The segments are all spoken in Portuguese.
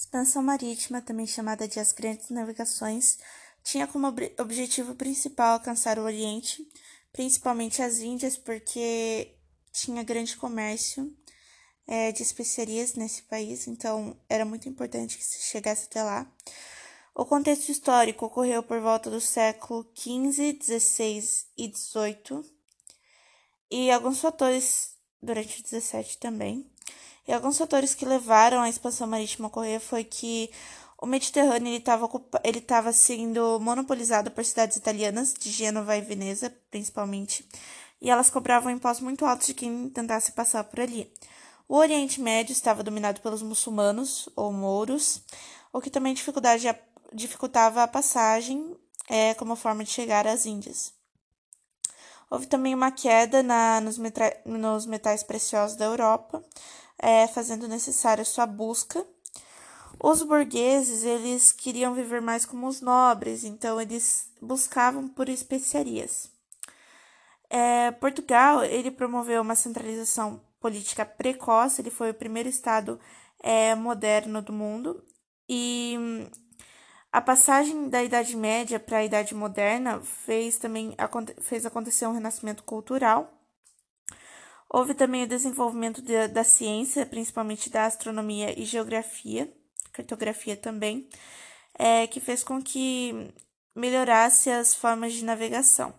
Expansão marítima, também chamada de as Grandes Navegações, tinha como ob objetivo principal alcançar o Oriente, principalmente as Índias, porque tinha grande comércio é, de especiarias nesse país, então era muito importante que se chegasse até lá. O contexto histórico ocorreu por volta do século XV, XVI e XVIII, e alguns fatores durante o XVII também. E alguns fatores que levaram a expansão marítima a ocorrer foi que o Mediterrâneo estava ele estava sendo monopolizado por cidades italianas, de Gênova e Veneza, principalmente, e elas cobravam impostos muito altos de quem tentasse passar por ali. O Oriente Médio estava dominado pelos muçulmanos ou mouros, o que também dificultava a passagem é, como forma de chegar às Índias. Houve também uma queda na, nos, nos metais preciosos da Europa, é, fazendo necessária sua busca. Os burgueses eles queriam viver mais como os nobres, então eles buscavam por especiarias. É, Portugal ele promoveu uma centralização política precoce, ele foi o primeiro estado é, moderno do mundo e a passagem da Idade Média para a Idade Moderna fez também fez acontecer um renascimento cultural Houve também o desenvolvimento de, da ciência, principalmente da astronomia e geografia, cartografia também, é, que fez com que melhorasse as formas de navegação.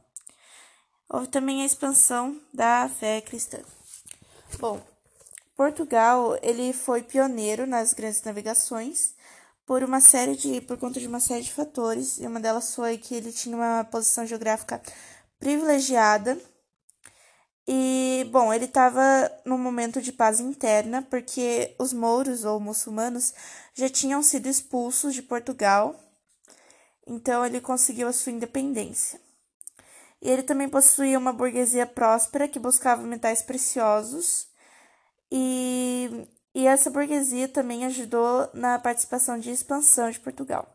Houve também a expansão da fé cristã. Bom, Portugal ele foi pioneiro nas grandes navegações por uma série de por conta de uma série de fatores e uma delas foi que ele tinha uma posição geográfica privilegiada. E, bom, ele estava num momento de paz interna, porque os mouros ou muçulmanos já tinham sido expulsos de Portugal, então ele conseguiu a sua independência. E ele também possuía uma burguesia próspera que buscava metais preciosos, e, e essa burguesia também ajudou na participação de expansão de Portugal.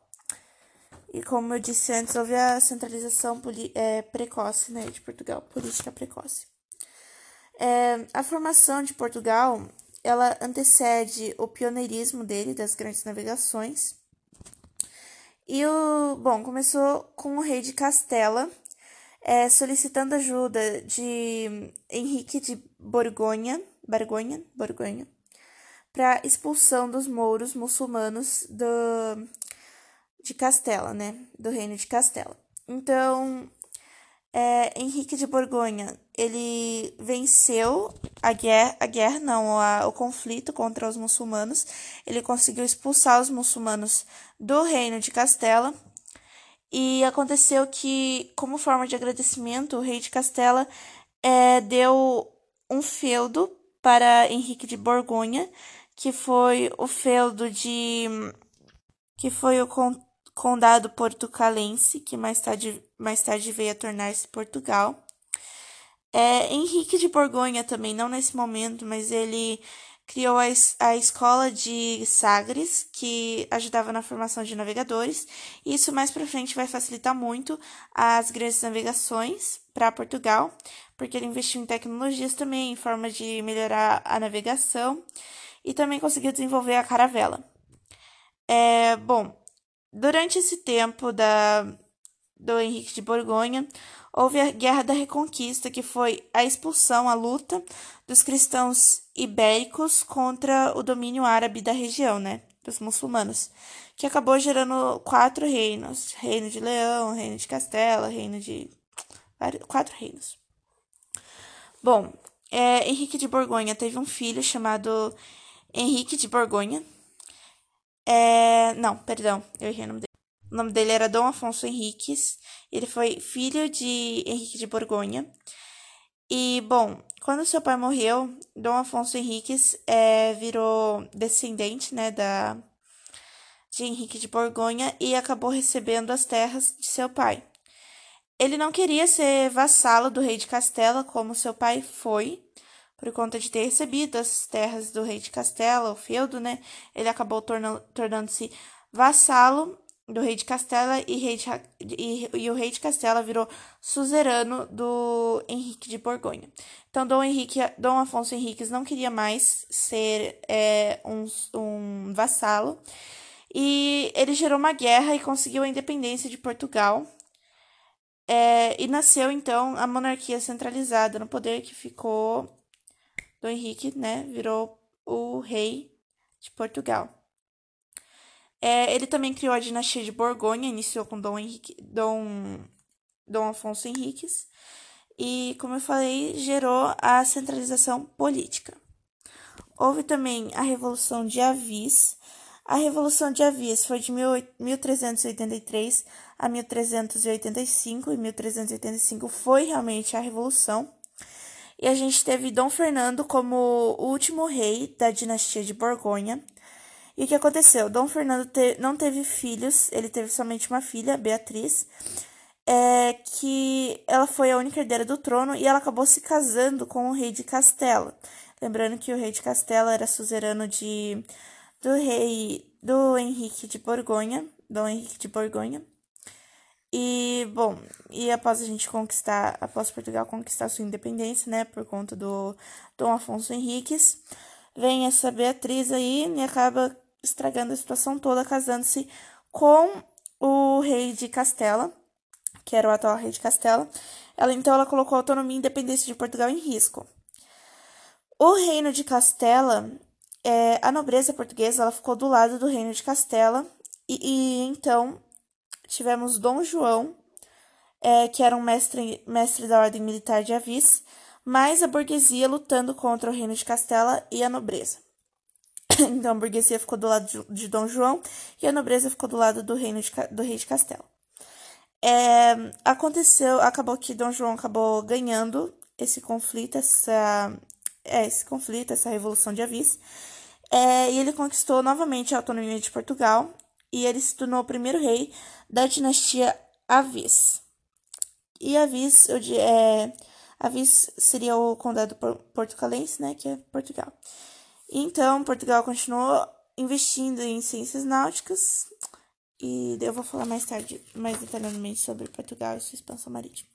E como eu disse antes, houve a centralização é, precoce né, de Portugal, política precoce. É, a formação de Portugal ela antecede o pioneirismo dele das grandes navegações. E o bom começou com o rei de Castela é, solicitando ajuda de Henrique de Borgonha, Borgonha, Borgonha, para expulsão dos mouros muçulmanos do de Castela, né, do reino de Castela. Então é, Henrique de Borgonha, ele venceu a guerra, a guerra não, a, o conflito contra os muçulmanos. Ele conseguiu expulsar os muçulmanos do reino de Castela. E aconteceu que, como forma de agradecimento, o rei de Castela é, deu um feudo para Henrique de Borgonha, que foi o feudo de que foi o condado portucalense, que mais tarde, mais tarde veio a tornar-se Portugal. É, Henrique de Borgonha também, não nesse momento, mas ele criou a, a escola de Sagres, que ajudava na formação de navegadores. Isso mais para frente vai facilitar muito as grandes navegações para Portugal, porque ele investiu em tecnologias também, em forma de melhorar a navegação, e também conseguiu desenvolver a caravela. É, bom, Durante esse tempo da, do Henrique de Borgonha, houve a Guerra da Reconquista, que foi a expulsão, a luta dos cristãos ibéricos contra o domínio árabe da região, né, dos muçulmanos, que acabou gerando quatro reinos: Reino de Leão, Reino de Castela, Reino de quatro reinos. Bom, é, Henrique de Borgonha teve um filho chamado Henrique de Borgonha, é... Não, perdão, eu errei o nome dele. O nome dele era Dom Afonso Henriques. Ele foi filho de Henrique de Borgonha. E, bom, quando seu pai morreu, Dom Afonso Henriques é, virou descendente, né, da, de Henrique de Borgonha e acabou recebendo as terras de seu pai. Ele não queria ser vassalo do rei de Castela, como seu pai foi, por conta de ter recebido as terras do rei de Castela, o feudo, né? Ele acabou tornando-se vassalo do rei de Castela e, rei de, e, e, o rei de Castela virou suzerano do Henrique de Borgonha. Então, Dom, Henrique, Dom Afonso Henriques não queria mais ser é, um, um vassalo E ele gerou uma guerra e conseguiu a independência de Portugal. É, e nasceu então a monarquia centralizada no poder que ficou Dom Henrique, né? Virou o rei de Portugal. É, ele também criou a dinastia de Borgonha, iniciou com Dom Henrique, Dom, Dom Afonso Henriques, e, como eu falei, gerou a centralização política. Houve também a Revolução de Avis. A Revolução de Avis foi de 1383 a 1385, e 1385 foi realmente a Revolução. E a gente teve Dom Fernando como o último rei da dinastia de Borgonha. E o que aconteceu? Dom Fernando te não teve filhos, ele teve somente uma filha, Beatriz, é, que ela foi a única herdeira do trono e ela acabou se casando com o rei de Castela. Lembrando que o rei de Castela era suzerano de, do rei do Henrique de Borgonha, Dom Henrique de Borgonha. E, bom, e após a gente conquistar, após Portugal conquistar sua independência, né, por conta do Dom Afonso Henriques, vem essa Beatriz aí e acaba estragando a situação toda, casando-se com o rei de Castela, que era o atual rei de Castela. Ela então ela colocou a autonomia e independência de Portugal em risco. O reino de Castela, é, a nobreza portuguesa, ela ficou do lado do reino de Castela e, e então tivemos Dom João, é, que era um mestre, mestre da ordem militar de Avis, mais a burguesia lutando contra o reino de Castela e a nobreza. Então a burguesia ficou do lado de, de Dom João e a nobreza ficou do lado do reino de, do rei de Castela. É, aconteceu, acabou que Dom João acabou ganhando esse conflito, essa, é, esse conflito, essa revolução de Avis, é, e ele conquistou novamente a autonomia de Portugal e ele se tornou o primeiro rei da dinastia Avis. E Avis, eu, é, Avis seria o condado portucalense, né, que é Portugal. Então, Portugal continuou investindo em ciências náuticas e eu vou falar mais tarde, mais detalhadamente sobre Portugal e sua expansão marítima.